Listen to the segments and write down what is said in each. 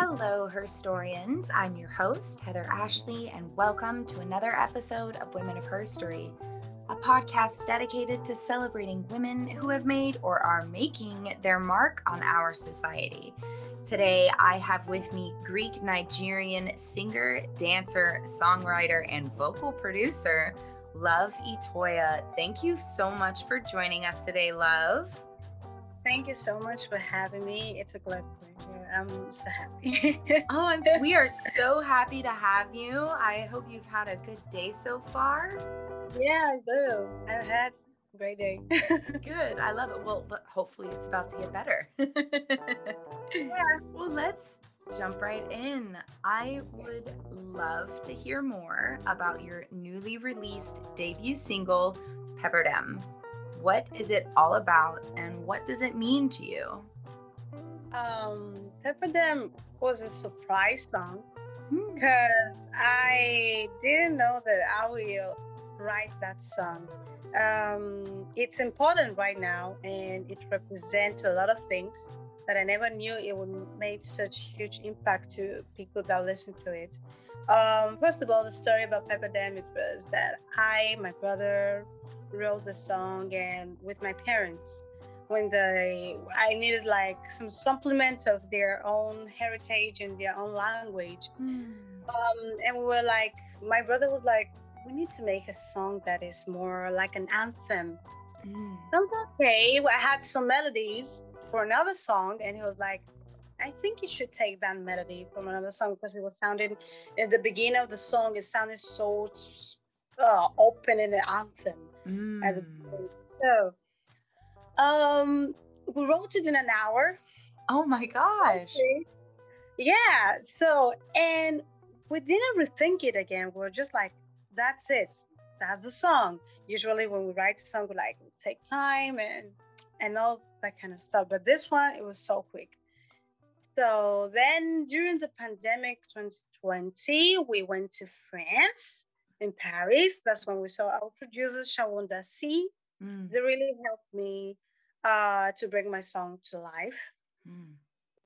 Hello, Herstoryans. I'm your host, Heather Ashley, and welcome to another episode of Women of Herstory, a podcast dedicated to celebrating women who have made or are making their mark on our society. Today, I have with me Greek Nigerian singer, dancer, songwriter, and vocal producer, Love Itoya. Thank you so much for joining us today, Love. Thank you so much for having me. It's a. I'm so happy. oh, I'm, we are so happy to have you. I hope you've had a good day so far. Yeah, I do. I've had a great day. good. I love it. Well, but hopefully it's about to get better. yeah. Well, let's jump right in. I would love to hear more about your newly released debut single, Pepperdem. What is it all about and what does it mean to you? Um, Pepperdem was a surprise song because hmm. I didn't know that I will write that song. Um, it's important right now and it represents a lot of things that I never knew it would make such huge impact to people that listen to it. Um, first of all, the story about Pepperdem it was that I, my brother, wrote the song and with my parents when they I needed like some supplements of their own heritage and their own language. Mm. Um, and we were like, my brother was like, we need to make a song that is more like an anthem. Mm. I was okay. I had some melodies for another song, and he was like, I think you should take that melody from another song because it was sounding in the beginning of the song, it sounded so uh, open in the anthem. Mm. At the. So um we wrote it in an hour. Oh my gosh. Yeah. So and we didn't rethink it again. We are just like, that's it. That's the song. Usually when we write a song, we like take time and and all that kind of stuff. But this one, it was so quick. So then during the pandemic 2020, we went to France in Paris. That's when we saw our producers, Sharon C. Mm. They really helped me uh, to bring my song to life. Mm.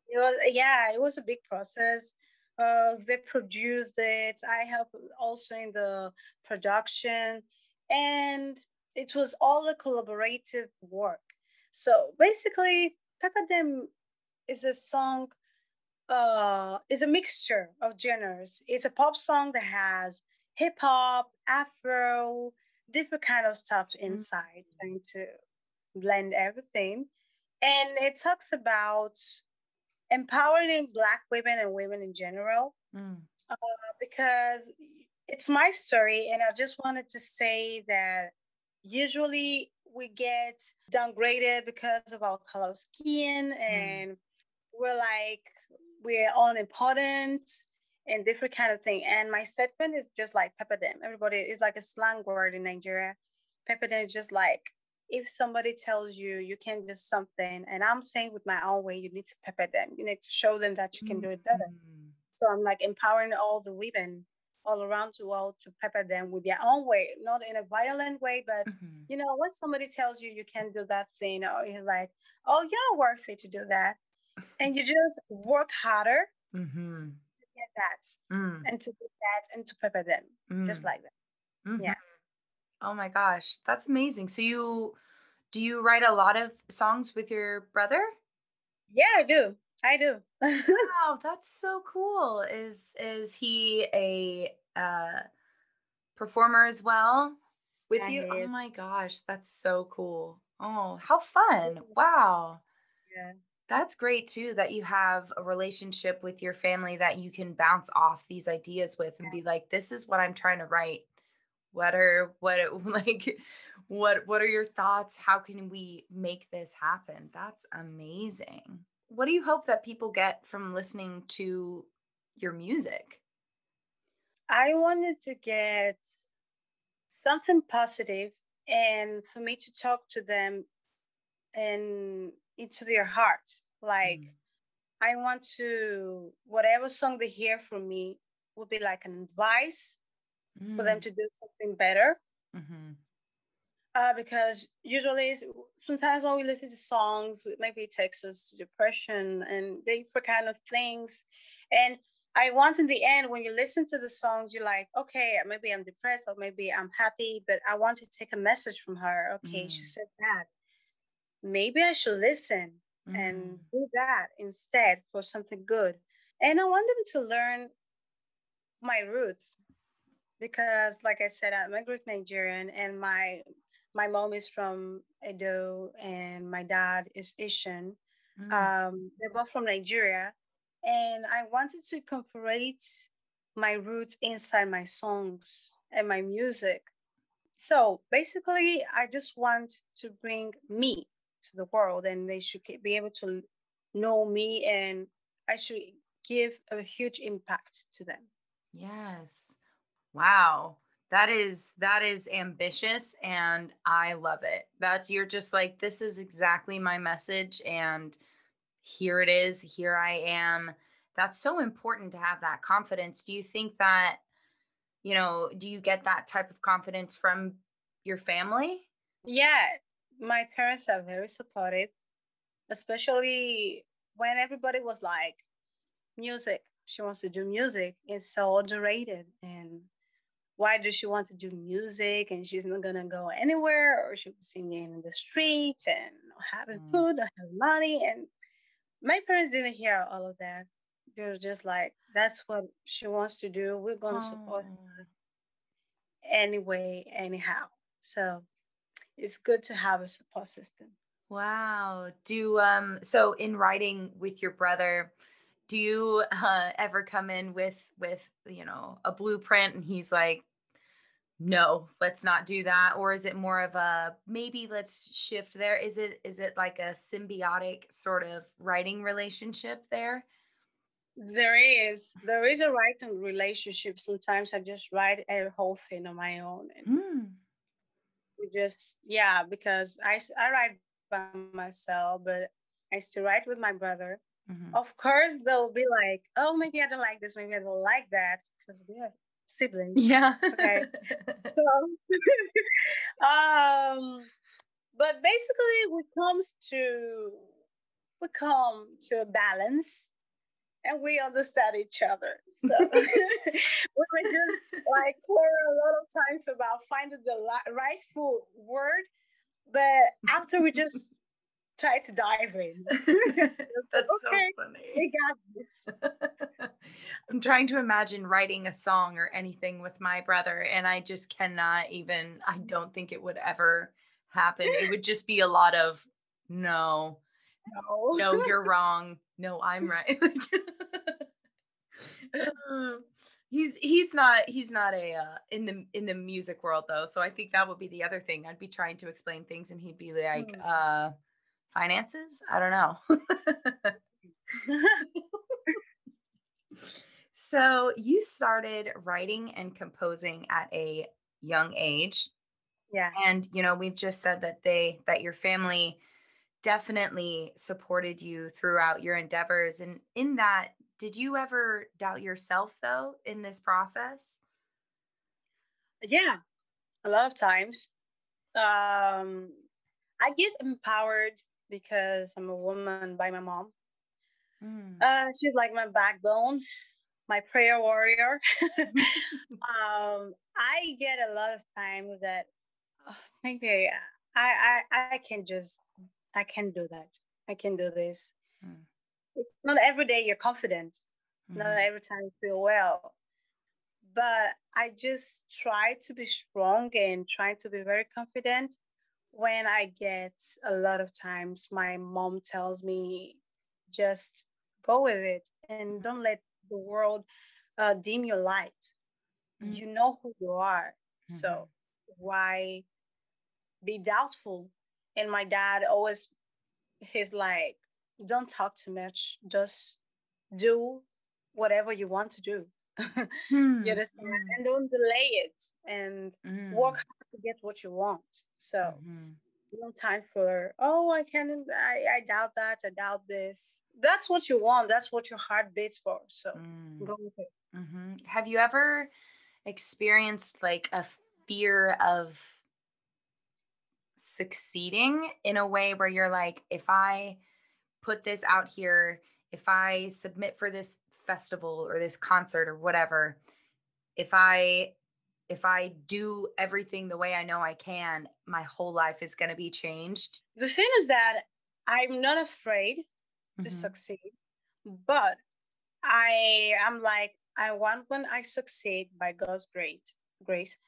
It was yeah, it was a big process. Uh, they produced it. I helped also in the production, and it was all a collaborative work. So basically, Pepperdem is a song. Uh, is a mixture of genres. It's a pop song that has hip hop, Afro, different kind of stuff mm-hmm. inside, mm-hmm. trying to blend everything. And it talks about empowering Black women and women in general. Mm. Uh, because it's my story, and I just wanted to say that usually we get downgraded because of our color of skin, mm. and mm. we're like, we're unimportant and different kind of thing. And my statement is just like pepper them. Everybody is like a slang word in Nigeria. Pepper them is just like if somebody tells you you can do something, and I'm saying with my own way, you need to pepper them. You need to show them that you can mm-hmm. do it better. Mm-hmm. So I'm like empowering all the women all around the world to pepper them with their own way, not in a violent way, but mm-hmm. you know, when somebody tells you you can do that thing, or you're like, oh, you're not worth it to do that, and you just work harder mm-hmm. to get that, mm. and to do that, and to pepper them, mm. just like that. Mm-hmm. Yeah. Oh my gosh, that's amazing. So you do you write a lot of songs with your brother? Yeah, I do. I do. wow, that's so cool. Is is he a uh performer as well with yeah, you? Oh my gosh, that's so cool. Oh, how fun. Wow. Yeah. That's great too that you have a relationship with your family that you can bounce off these ideas with and be like, this is what I'm trying to write what are what like what what are your thoughts? How can we make this happen? That's amazing. What do you hope that people get from listening to your music? I wanted to get something positive and for me to talk to them and into their heart like mm. i want to whatever song they hear from me would be like an advice mm. for them mm. to do something better. Mm-hmm. Uh, because usually, sometimes when we listen to songs, it maybe takes us to depression and different kind of things. And I want in the end, when you listen to the songs, you're like, okay, maybe I'm depressed or maybe I'm happy, but I want to take a message from her. Okay, mm. she said that. Maybe I should listen mm. and do that instead for something good. And I want them to learn my roots because, like I said, I'm a Greek Nigerian and my my mom is from Edo and my dad is Esan. Mm. Um, they're both from Nigeria and I wanted to incorporate my roots inside my songs and my music. So basically, I just want to bring me to the world, and they should be able to know me, and I should give a huge impact to them. Yes. Wow. That is that is ambitious and I love it. That's you're just like this is exactly my message and here it is, here I am. That's so important to have that confidence. Do you think that, you know, do you get that type of confidence from your family? Yeah, my parents are very supportive, especially when everybody was like, music, she wants to do music. It's so underrated. And why does she want to do music and she's not gonna go anywhere or she'll be singing in the streets and having mm. food, not having money. And my parents didn't hear all of that. They were just like, that's what she wants to do. We're gonna oh. support her anyway, anyhow. So it's good to have a support system. Wow. Do um so in writing with your brother, do you uh, ever come in with with you know a blueprint and he's like no let's not do that or is it more of a maybe let's shift there is it is it like a symbiotic sort of writing relationship there? There is there is a writing relationship. Sometimes i just write a whole thing on my own and mm. we just yeah because i i write by myself but i still write with my brother mm-hmm. of course they'll be like oh maybe i don't like this maybe i don't like that because we are siblings. Yeah. okay. So, um, but basically, we comes to we come to a balance, and we understand each other. So we were just like quarrel a lot of times about finding the rightful word, but after we just try to dive in. That's okay, so funny. We got this. I'm trying to imagine writing a song or anything with my brother, and I just cannot even, I don't think it would ever happen. It would just be a lot of no, no, no, you're wrong. No, I'm right. he's he's not he's not a uh, in the in the music world though so i think that would be the other thing i'd be trying to explain things and he'd be like mm. uh finances. I don't know. so you started writing and composing at a young age. Yeah. And you know, we've just said that they that your family definitely supported you throughout your endeavors and in that did you ever doubt yourself though in this process? Yeah. A lot of times. Um I get empowered because I'm a woman by my mom. Mm. Uh, she's like my backbone, my prayer warrior. um, I get a lot of times that oh, maybe I, I I can just I can do that. I can do this. Mm. It's not every day you're confident. Mm. Not every time you feel well. But I just try to be strong and try to be very confident when I get a lot of times, my mom tells me, just go with it and don't let the world uh, dim your light. Mm-hmm. You know who you are. Mm-hmm. So why be doubtful? And my dad always, he's like, don't talk too much. Just do whatever you want to do. hmm. you understand? Mm. And don't delay it and work hard to get what you want. So mm-hmm. no time for, oh, I can't, I, I doubt that, I doubt this. That's what you want. That's what your heart beats for. So mm. go with it. Mm-hmm. Have you ever experienced like a fear of succeeding in a way where you're like, if I put this out here, if I submit for this festival or this concert or whatever, if I if I do everything the way I know I can, my whole life is going to be changed. The thing is that I'm not afraid to mm-hmm. succeed, but I am like I want when I succeed by God's grace, grace,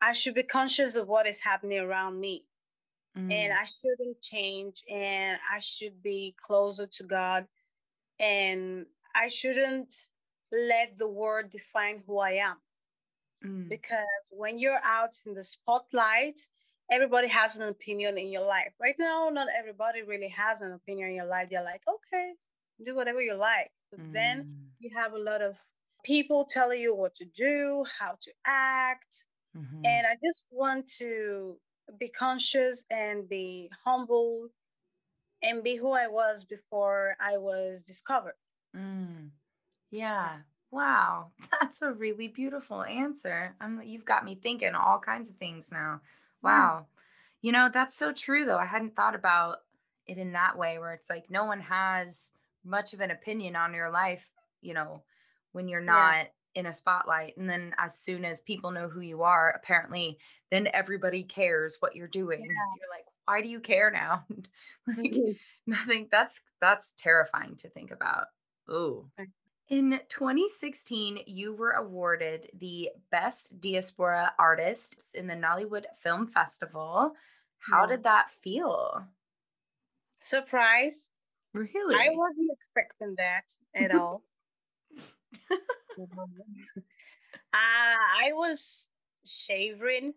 I should be conscious of what is happening around me. Mm. And I shouldn't change and I should be closer to God and I shouldn't let the world define who I am. Mm. Because when you're out in the spotlight, everybody has an opinion in your life. Right now, not everybody really has an opinion in your life. They're like, okay, do whatever you like. But mm. then you have a lot of people telling you what to do, how to act. Mm-hmm. And I just want to be conscious and be humble and be who I was before I was discovered. Mm. Yeah. Wow, that's a really beautiful answer. I'm you've got me thinking all kinds of things now. Wow. You know, that's so true though. I hadn't thought about it in that way where it's like no one has much of an opinion on your life, you know, when you're not yeah. in a spotlight. And then as soon as people know who you are, apparently then everybody cares what you're doing. Yeah. You're like, why do you care now? like mm-hmm. nothing. That's that's terrifying to think about. Ooh. In 2016, you were awarded the Best Diaspora Artist in the Nollywood Film Festival. How did that feel? Surprise. Really? I wasn't expecting that at all. uh, I was shivering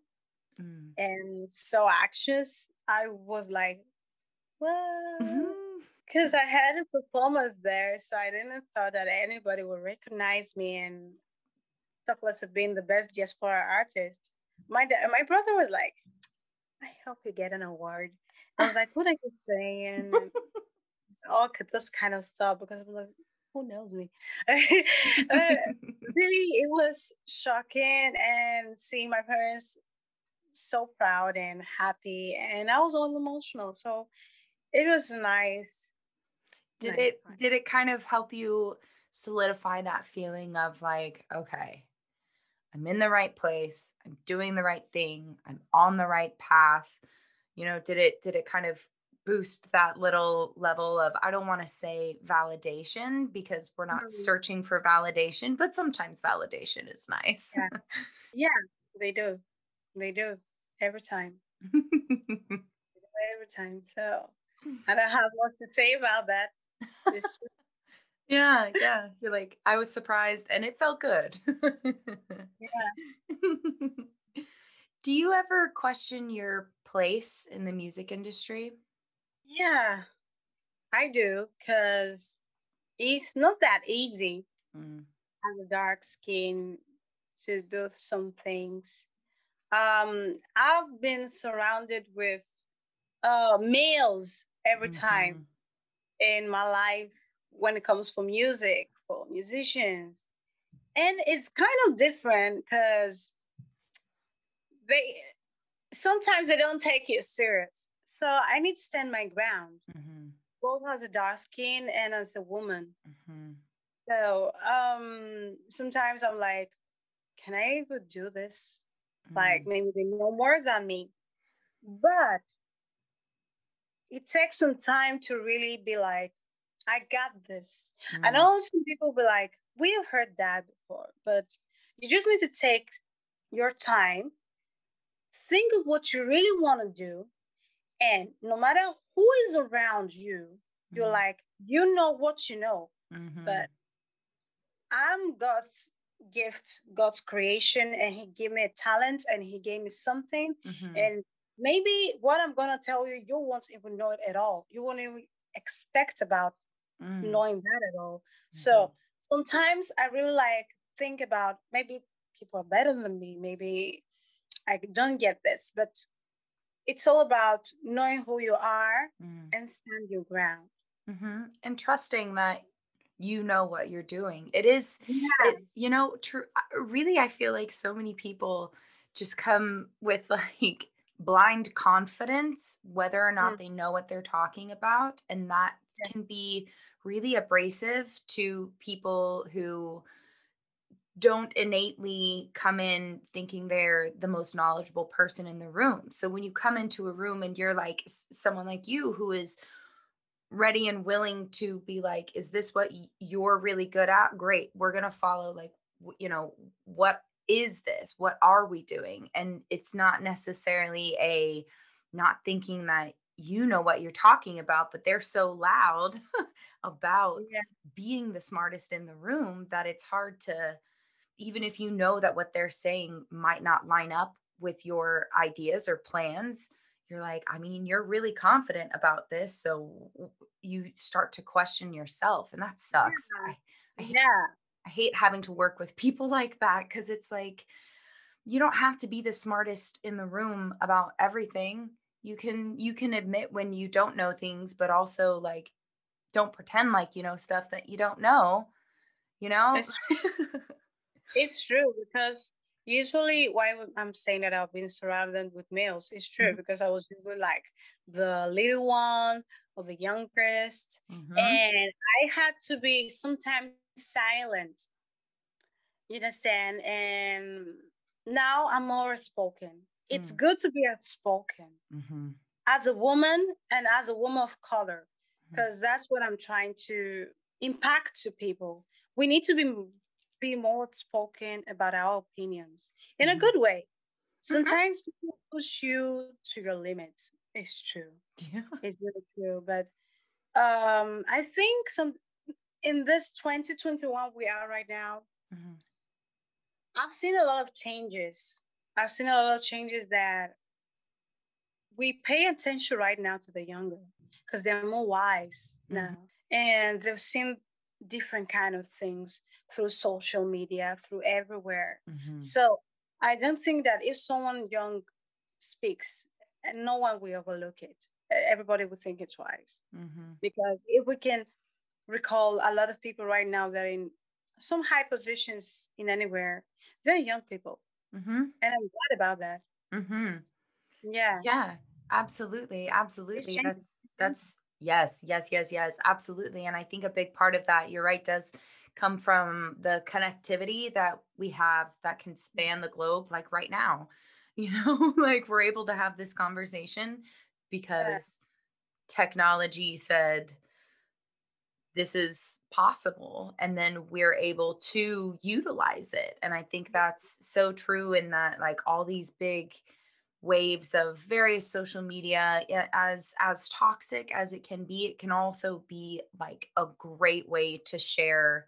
mm. and so anxious. I was like, what? Because I had a performance there, so I didn't thought that anybody would recognize me and talk less of being the best diaspora artist. My my brother was like, I hope you get an award. I was like, what are you saying? All this kind of stuff because I'm like, who knows me? really, it was shocking and seeing my parents so proud and happy, and I was all emotional. So it was nice. Did nice. it did it kind of help you solidify that feeling of like, okay, I'm in the right place, I'm doing the right thing, I'm on the right path. You know, did it did it kind of boost that little level of I don't want to say validation because we're not mm-hmm. searching for validation, but sometimes validation is nice. Yeah, yeah they do. They do every time. every time. So I don't have what to say about that. yeah, yeah. You're like, I was surprised and it felt good. yeah. Do you ever question your place in the music industry? Yeah, I do because it's not that easy mm. as a dark skin to do some things. Um, I've been surrounded with uh, males every mm-hmm. time in my life when it comes for music, for musicians. And it's kind of different because they sometimes they don't take it serious. So I need to stand my ground, mm-hmm. both as a dark skin and as a woman. Mm-hmm. So um, sometimes I'm like, can I even do this? Mm-hmm. Like maybe they know more than me, but it takes some time to really be like, I got this. I know mm. some people be like, we have heard that before, but you just need to take your time, think of what you really want to do, and no matter who is around you, mm-hmm. you're like, you know what you know. Mm-hmm. But I'm God's gift, God's creation, and He gave me a talent and He gave me something. Mm-hmm. And maybe what I'm gonna tell you, you won't even know it at all. You won't even expect about mm. knowing that at all. So mm-hmm. sometimes I really like think about maybe people are better than me, maybe I don't get this, but it's all about knowing who you are mm. and stand your ground mm-hmm. and trusting that you know what you're doing it is yeah. it, you know true really i feel like so many people just come with like blind confidence whether or not mm. they know what they're talking about and that yeah. can be really abrasive to people who don't innately come in thinking they're the most knowledgeable person in the room. So when you come into a room and you're like someone like you who is ready and willing to be like is this what you're really good at? Great. We're going to follow like you know what is this? What are we doing? And it's not necessarily a not thinking that you know what you're talking about, but they're so loud about yeah. being the smartest in the room that it's hard to even if you know that what they're saying might not line up with your ideas or plans, you're like, I mean, you're really confident about this. So you start to question yourself, and that sucks. Yeah. I, I yeah. I hate having to work with people like that because it's like, you don't have to be the smartest in the room about everything. You can you can admit when you don't know things, but also like don't pretend like you know stuff that you don't know. You know? It's true because usually why I'm saying that I've been surrounded with males is true mm-hmm. because I was usually like the little one or the youngest, mm-hmm. and I had to be sometimes silent. You understand? And now I'm more spoken. It's mm. good to be outspoken mm-hmm. as a woman and as a woman of color because mm-hmm. that's what I'm trying to impact to people. We need to be be more outspoken about our opinions in mm-hmm. a good way. Mm-hmm. Sometimes people push you to your limits. It's true. Yeah. It's really true. But um, I think some in this 2021 we are right now, mm-hmm. I've seen a lot of changes. I've seen a lot of changes that we pay attention right now to the younger because they're more wise mm-hmm. now and they've seen different kind of things through social media, through everywhere. Mm-hmm. So I don't think that if someone young speaks, and no one will overlook it, everybody would think it's wise. Mm-hmm. Because if we can recall a lot of people right now that are in some high positions in anywhere, they're young people. Mm-hmm. And I'm glad about that. Mm-hmm. Yeah. Yeah, absolutely. Absolutely. That's, that's, yes, yes, yes, yes, absolutely. And I think a big part of that, you're right, does come from the connectivity that we have that can span the globe like right now you know like we're able to have this conversation because yeah. technology said this is possible and then we're able to utilize it and i think that's so true in that like all these big waves of various social media as as toxic as it can be it can also be like a great way to share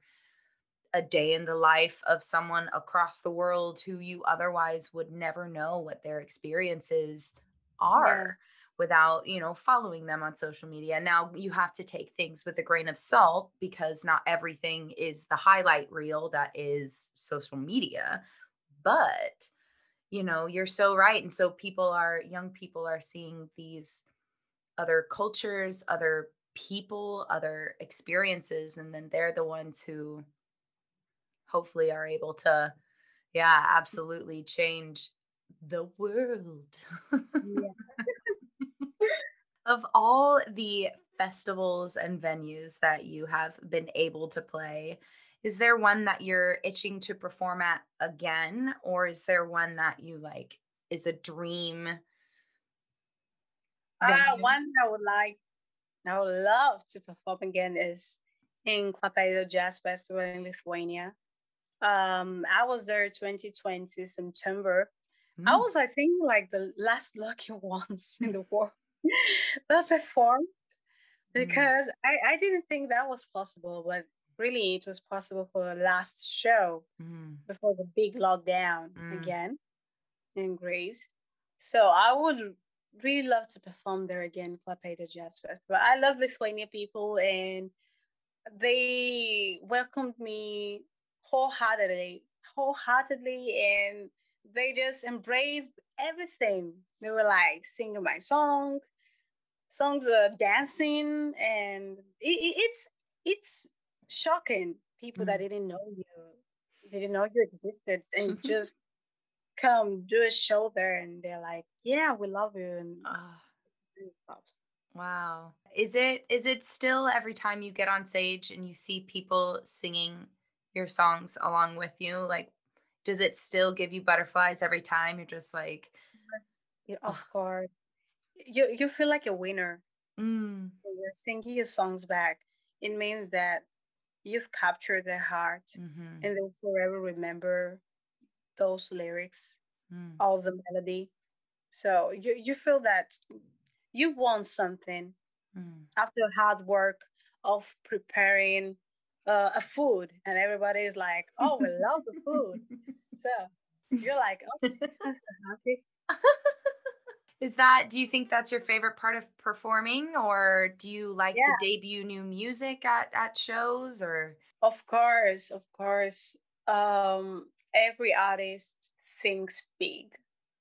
a day in the life of someone across the world who you otherwise would never know what their experiences are. Without you know following them on social media. Now you have to take things with a grain of salt because not everything is the highlight reel that is social media. But you know you're so right. And so people are young people are seeing these other cultures other people other experiences and then they're the ones who hopefully are able to yeah absolutely change the world of all the festivals and venues that you have been able to play is there one that you're itching to perform at again or is there one that you like is a dream uh, one i would like i would love to perform again is in Klaipėda Jazz Festival in Lithuania. Um, I was there 2020 September. Mm. I was, I think, like the last lucky ones in the world that performed mm. because mm. I, I didn't think that was possible, but really it was possible for the last show mm. before the big lockdown mm. again in Greece. So I would really love to perform there again, Klaipėda Jazz Festival. I love Lithuania people and they welcomed me wholeheartedly, wholeheartedly, and they just embraced everything. They were like singing my song, songs are dancing, and it, it's it's shocking. People mm-hmm. that didn't know you, didn't know you existed, and just come do a show there, and they're like, "Yeah, we love you," and uh, Wow. Is it is it still every time you get on stage and you see people singing your songs along with you like does it still give you butterflies every time you're just like yeah, of course you you feel like a winner mm. when you're singing your songs back it means that you've captured their heart mm-hmm. and they'll forever remember those lyrics mm. all the melody so you you feel that you won something mm. after hard work of preparing uh, a food and everybody is like oh we love the food so you're like oh i'm so happy is that do you think that's your favorite part of performing or do you like yeah. to debut new music at at shows or of course of course um every artist thinks big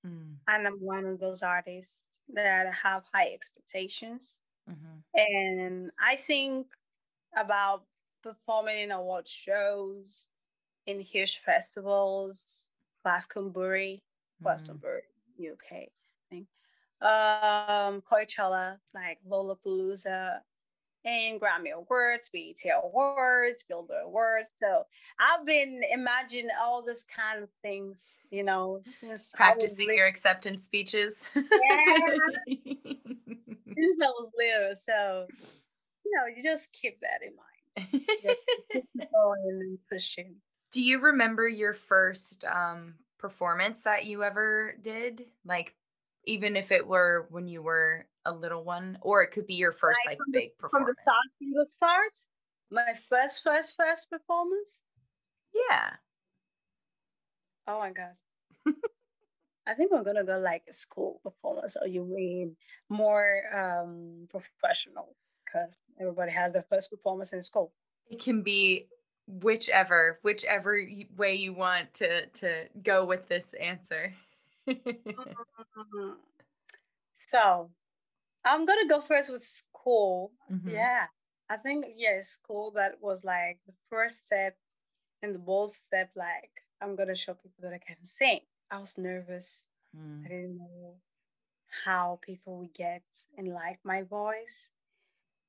mm. and i'm one of those artists that have high expectations mm-hmm. and i think about performing in award shows in huge festivals glastonbury mm. glastonbury uk um Coachella, like Lollapalooza, and Grammy Awards, BET Awards, Billboard Awards. So I've been imagining all this kind of things, you know, since practicing your acceptance speeches. Yeah. since I was little. So, you know, you just keep that in mind. Just keep going and pushing. Do you remember your first um performance that you ever did? Like even if it were when you were a little one, or it could be your first like, like big the, performance. From the start, from the start, my first, first, first performance. Yeah. Oh my god. I think we're gonna go like a school performance, or you mean more um professional? Because everybody has their first performance in school. It can be whichever, whichever way you want to to go with this answer. Mm-hmm. so I'm gonna go first with school. Mm-hmm. Yeah. I think yeah, school that was like the first step and the bold step, like I'm gonna show people that I can sing. I was nervous. Mm. I didn't know how people would get and like my voice.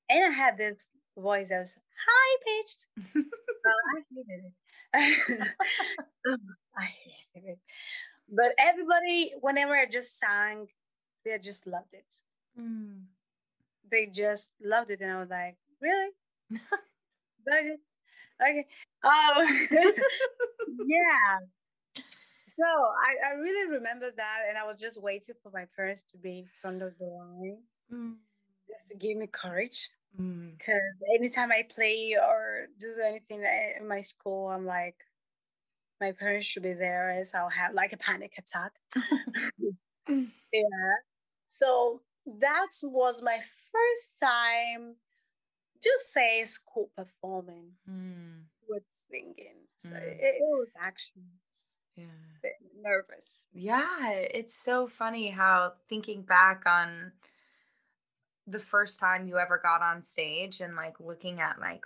And I had this voice that was high pitched. I hated it. I hated it. But everybody, whenever I just sang, they just loved it. Mm. They just loved it, and I was like, really? okay. Um, yeah. So I, I really remember that, and I was just waiting for my parents to be in front of the line mm. just to give me courage. Because mm. anytime I play or do anything in my school, I'm like, my parents should be there as I'll have like a panic attack. yeah. So that was my first time, just say school performing mm. with singing. So mm. it, it, was actually yeah. nervous. Yeah. It's so funny how thinking back on the first time you ever got on stage and like looking at like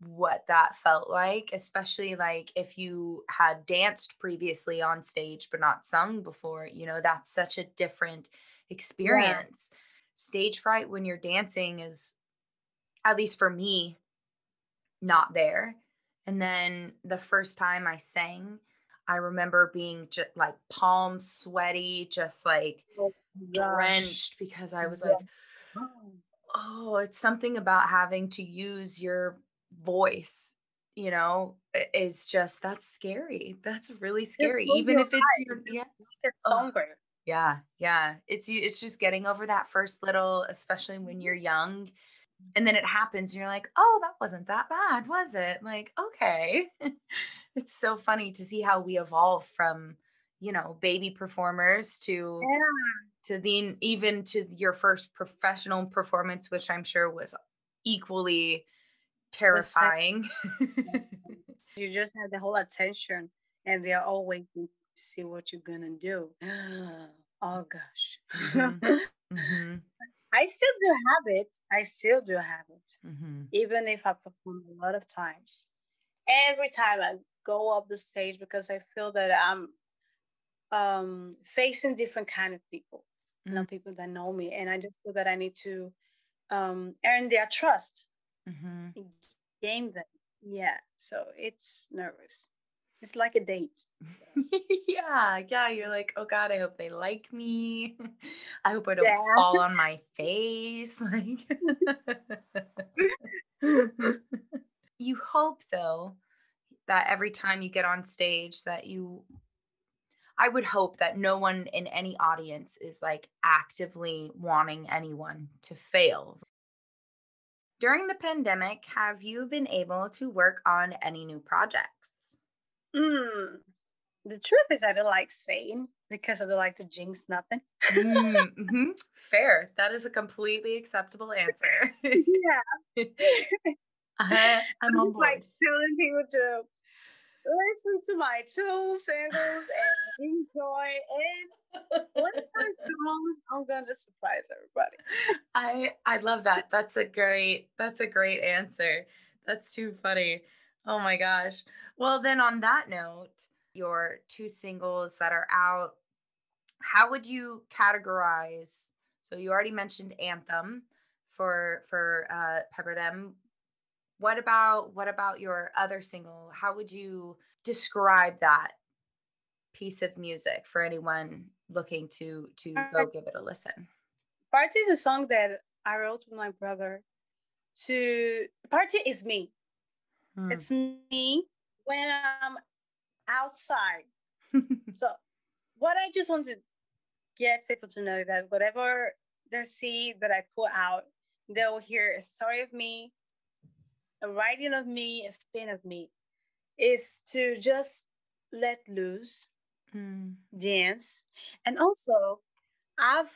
what that felt like, especially like if you had danced previously on stage but not sung before, you know, that's such a different experience. Yeah. Stage fright when you're dancing is, at least for me, not there. And then the first time I sang, I remember being just like palms sweaty, just like oh, drenched because I was yes. like, oh, it's something about having to use your voice you know is just that's scary. That's really scary even if it's your yeah it's somber. Yeah yeah it's you it's just getting over that first little especially when you're young and then it happens and you're like oh that wasn't that bad was it? Like okay. It's so funny to see how we evolve from you know baby performers to yeah. to the even to your first professional performance which i'm sure was equally terrifying. you just have the whole attention and they're all waiting to see what you're gonna do. oh gosh. Mm-hmm. mm-hmm. I still do have it. I still do have it. Mm-hmm. Even if I perform a lot of times. Every time I go up the stage because I feel that I'm um facing different kind of people. You know, mm-hmm. people that know me. And I just feel that I need to um, earn their trust, hmm gain them. Yeah, so it's nervous. It's like a date. yeah, yeah. You're like, oh God, I hope they like me. I hope I don't Yeah. fall on my face. Like, you hope though that every time you get on stage, that you, I would hope that no one in any audience is like actively wanting anyone to fail. During the pandemic, have you been able to work on any new projects? Mm. The truth is, I don't like saying because I don't like to jinx nothing. Mm, mhm. Fair. That is a completely acceptable answer. yeah, I, I'm I'm on just like telling people to listen to my tools, singles and enjoy. And songs, I'm gonna surprise everybody. I I love that. That's a great that's a great answer. That's too funny. Oh my gosh. Well, then on that note, your two singles that are out, how would you categorize? So you already mentioned Anthem for for uh. What about what about your other single? How would you describe that piece of music for anyone looking to to go give it a listen? Party is a song that I wrote with my brother. To party is me. Hmm. It's me when I'm outside. So what I just want to get people to know that whatever they see that I put out, they'll hear a story of me, a writing of me, a spin of me. Is to just let loose, Mm. dance. And also I've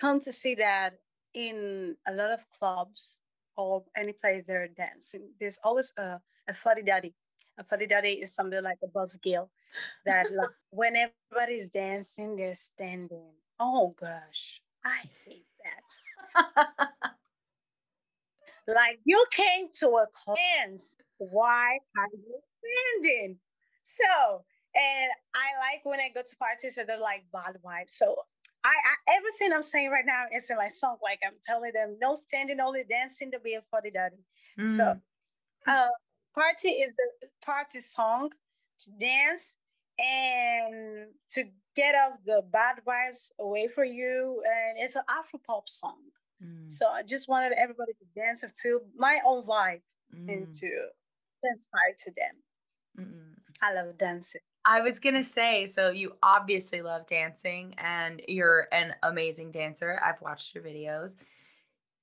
come to see that in a lot of clubs or any place they're dancing, there's always a, a fuddy duddy. A fuddy duddy is something like a buzzkill that like, when everybody's dancing, they're standing. Oh gosh, I hate that. Like you came to a dance. Why are you standing? So, and I like when I go to parties and they're like bad vibes. So I, I everything I'm saying right now is in my song. Like I'm telling them, no standing, only dancing to be a duddy. So Mm. uh, party is a party song to dance and to get off the bad vibes away for you. And it's an Afro pop song. Mm. So I just wanted everybody to dance and feel my own vibe Mm. and to inspire to them. Mm-mm. I love dancing. I was gonna say, so you obviously love dancing and you're an amazing dancer. I've watched your videos.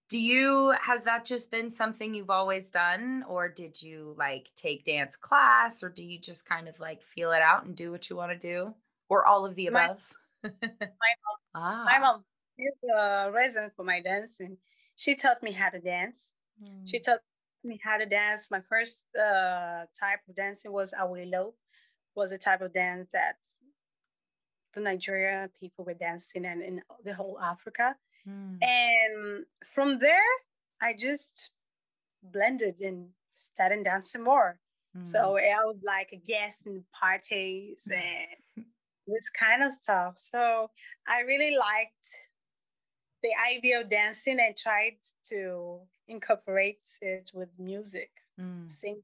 Do you, has that just been something you've always done, or did you like take dance class, or do you just kind of like feel it out and do what you want to do, or all of the above? My mom, ah, my mom is a reason for my dancing. She taught me how to dance. mm, She taught me how to dance. My first uh, type of dancing was awilo, was a type of dance that the Nigerian people were dancing and in the whole Africa. mm, And from there, I just blended and started dancing more. mm. So I was like a guest in parties and this kind of stuff. So I really liked the idea of dancing and tried to incorporate it with music. Mm. Sing.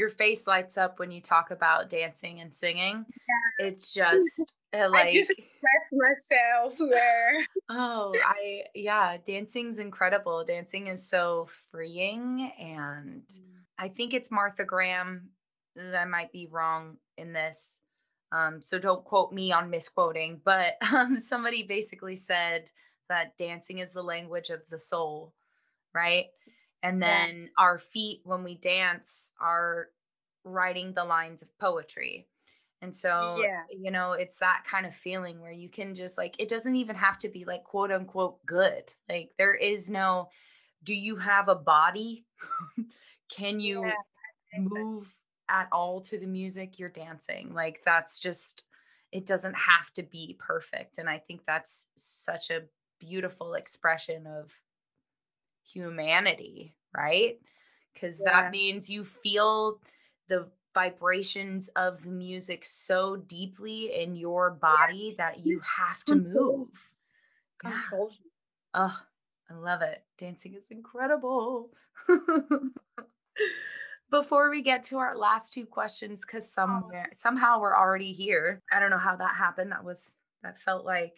Your face lights up when you talk about dancing and singing. It's just uh, I like just express myself there. Oh, I yeah, dancing's incredible. Dancing is so freeing and I think it's Martha Graham. I might be wrong in this. Um, so don't quote me on misquoting, but um, somebody basically said that dancing is the language of the soul, right? And Yeah. then our feet, when we dance, are writing the lines of poetry. And so, Yeah. you know, it's that kind of feeling where you can just like, it doesn't even have to be like quote unquote good. Like, there is no, do you have a body? can you Yeah, I think that- move at all to the music you're dancing? Like, that's just, it doesn't have to be perfect. And I think that's such a beautiful expression of humanity, right? Because Yeah. that means you feel the vibrations of the music so deeply in your body that you have to move. Yeah. Controls me. Oh, I love it. Dancing is incredible. Before we get to our last two questions, because somewhere somehow we're already here. I don't know how that happened. That was that felt like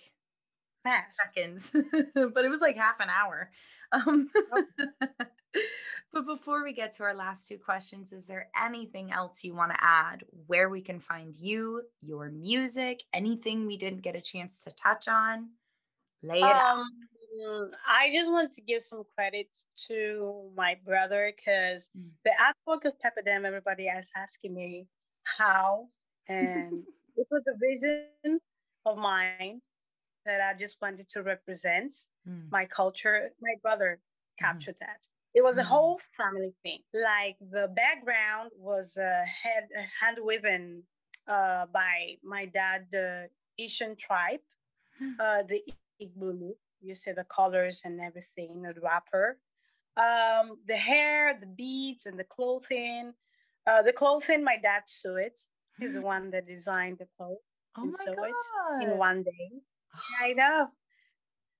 Fast. seconds, but it was like half an hour. Um, but before we get to our last two questions, is there anything else you want to add? Where we can find you, your music, anything we didn't get a chance to touch on? Lay it out. Um, I just want to give some credit to my brother because Mm. the artwork of Pepperdam, everybody is asking me how, and it was a vision of mine that I just wanted to represent Mm. my culture. My brother captured that. It was a Mhm. whole family thing. Like the background was uh, hand hand woven uh, by my dad, the Esan tribe, uh, the Igbulu. You see the colors and everything, the wrapper, um, the hair, the beads, and the clothing. Uh, the clothing, my dad sew it. He's the one that designed the clothes Oh and my sew it god! in one day. I know.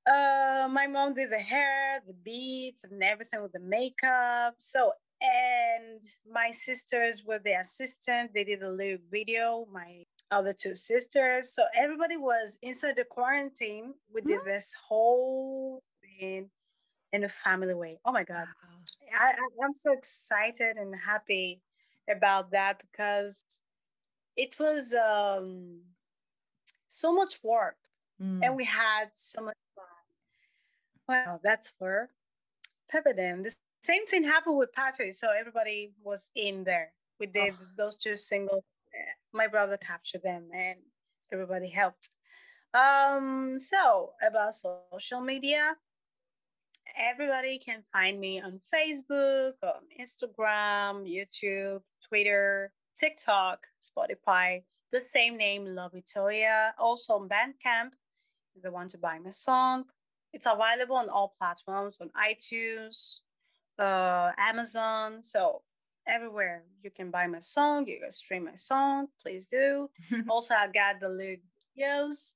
Uh, my mom did the hair, the beads, and everything with the makeup. So, and my sisters were the assistant. They did a little video. My other two sisters. So everybody was inside the quarantine. We did this whole thing in a family way. Oh my god, Wow. I I'm so excited and happy about that because it was um so much work Mm. and we had so much Well, that's for Pepperdam. The same thing happened with Patty, so everybody was in there. We did Oh. those two singles. My brother captured them, and everybody helped. Um, so about social media, everybody can find me on Facebook, on Instagram, YouTube, Twitter, TikTok, Spotify. The same name, Love Victoria. Also on Bandcamp, if they want to buy my song. It's available on all platforms on iTunes, uh, Amazon. So everywhere you can buy my song, you can stream my song. Please do. also, I got the lyric videos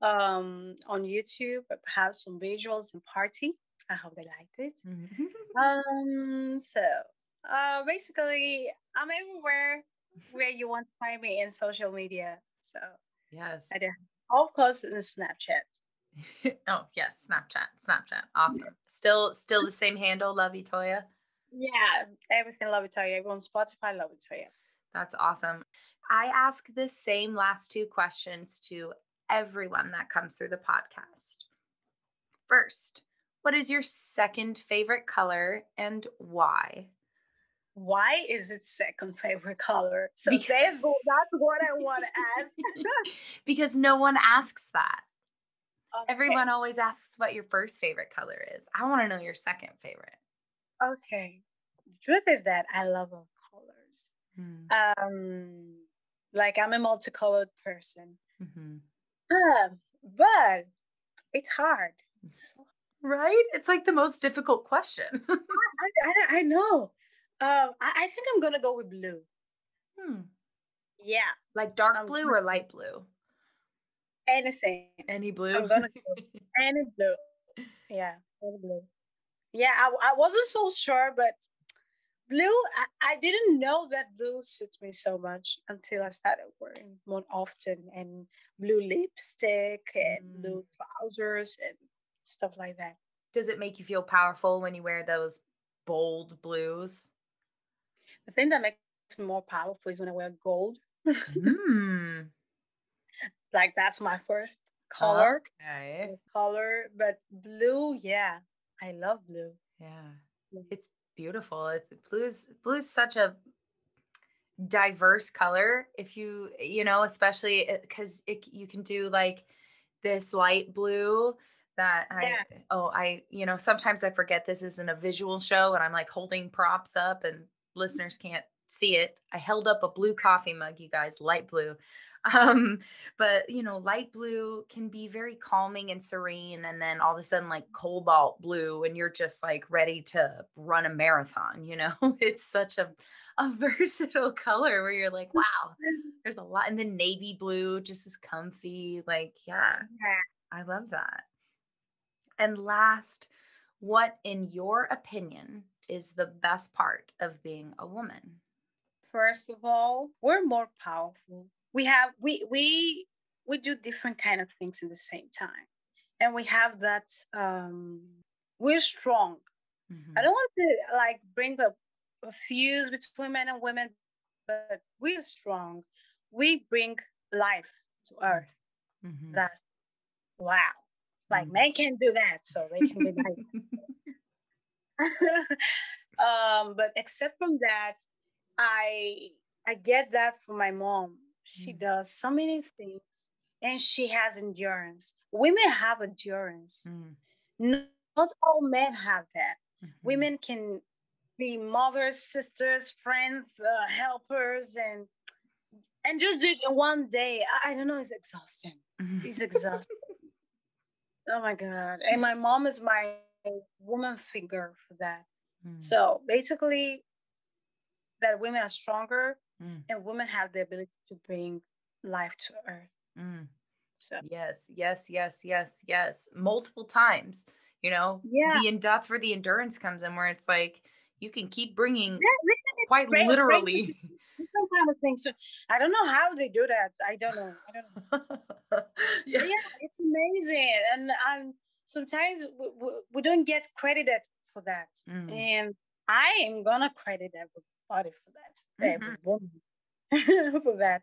um, on YouTube. I have some visuals and party. I hope they liked it. Um, so uh, basically, I'm everywhere where you want to find me in social media. So yes. I do, of course, in Snapchat. oh yes, Snapchat, Snapchat, awesome. Still, still the same handle, Love Toya. Yeah, everything Love Victoria. Everyone on Spotify, Love Victoria. That's awesome. I ask the same last two questions to everyone that comes through the podcast. First, what is your second favorite color and why? Why is it second favorite color? So Because- that's what I want to ask. because no one asks that. Okay, Everyone always asks what your first favorite color is. I want to know your second favorite. Okay. The truth is that I love all colors. Hmm. Um, like I'm a multicolored person. Mhm. Um, but it's hard. It's so Right? It's like the most difficult question. I, I, I know. Um, I, I think I'm gonna go with blue. Hmm. Yeah, Like dark Um, blue or light blue? Anything, Any blue? I'm gonna any blue. Yeah, any blue. Yeah, I, I wasn't so sure, but blue. I, I didn't know that blue suits me so much until I started wearing more often and blue lipstick and Mm. blue trousers and stuff like that. Does it make you feel powerful when you wear those bold blues? The thing that makes me more powerful is when I wear gold. mm. Like that's my first color. Okay. color, but blue, yeah, I love blue. Yeah. It's beautiful. It's blue's blue's such a diverse color if you you know especially eh, because it, you can do like this light blue that I Yeah. oh I you know sometimes I forget this isn't a visual show and I'm like holding props up and listeners can't see it. I held up a blue coffee mug, you guys, light blue. Um, but you know, light blue can be very calming and serene, and then all of a sudden, like cobalt blue, and you're just like ready to run a marathon. You know, it's such a a versatile color where you're like, wow, there's a lot. And then navy blue just is comfy. Like, yeah, Yeah. I love that. And last, what, in your opinion, is the best part of being a woman? First of all, we're more powerful. We have we we we do different kind of things at the same time, and we have that. um We're strong. Mm-hmm. I don't want to like bring a, a fuse between men and women, but we're strong. We bring life to earth. Mm-hmm. That's wow. Like mm-hmm. men can do that, so they can be like. um, but except from that, I I get that from my mom. She mm. does so many things and she has endurance. Women have endurance. Mm. Not all men have that. Mm-hmm. Women can be mothers, sisters, friends, uh, helpers, and and just do it in one day. I, I don't know. It's exhausting. Mm-hmm. It's exhausting. oh my god! And my mom is my woman figure for that. Mm. So basically, that women are stronger mm. and women have the ability to bring life to earth. Mm. So. Yes, yes, yes, yes, yes. Multiple times, you know. Yeah. The, and that's where the endurance comes in, where it's like you can keep bringing yeah, quite literally. Great. Kind of thing. So I don't know how they do that. I don't know. I don't know. yeah. yeah, it's amazing, and I'm sometimes we, we, we don't get credited for that, mm. and I am gonna credit everybody for that. Mm-hmm. Every woman for that.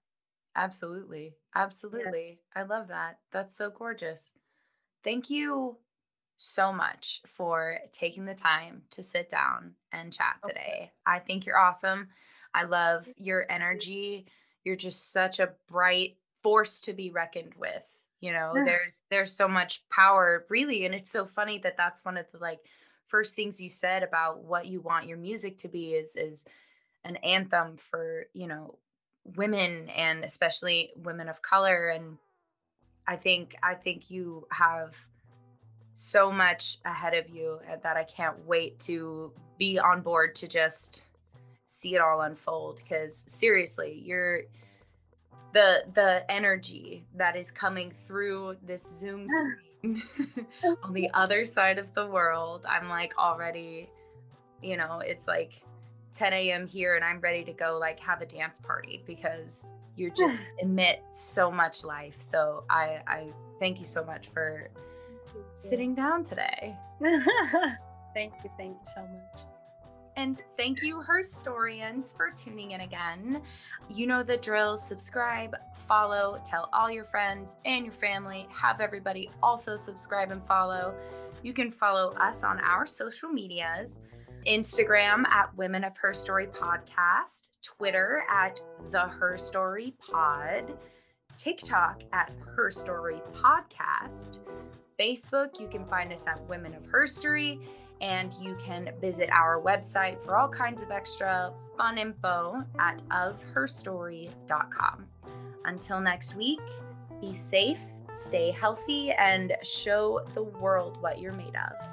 Absolutely. Absolutely. Yeah. I love that. That's so gorgeous. Thank you so much for taking the time to sit down and chat today. Okay. I think you're awesome. I love your energy. You're just such a bright force to be reckoned with. You know, there's there's so much power really and it's so funny that that's one of the like first things you said about what you want your music to be is is an anthem for, you know, women and especially women of color. And i think i think you have so much ahead of you that i can't wait to be on board to just see it all unfold. Because seriously you're the the energy that is coming through this zoom screen on the other side of the world i'm like already you know it's like 10 a.m. here and I'm ready to go like have a dance party because you just emit so much life. So I I thank you so much for sitting down today. thank you, thank you so much. And thank you, Herstorians, for tuning in again. You know the drill. Subscribe, follow, tell all your friends and your family. Have everybody also subscribe and follow. You can follow us on our social medias. Instagram at Women of Her Story Podcast, Twitter at The Her Story Pod, TikTok at Her Story Podcast, Facebook, you can find us at Women of Her Story, and you can visit our website for all kinds of extra fun info at ofherstory.com. Until next week, be safe, stay healthy, and show the world what you're made of.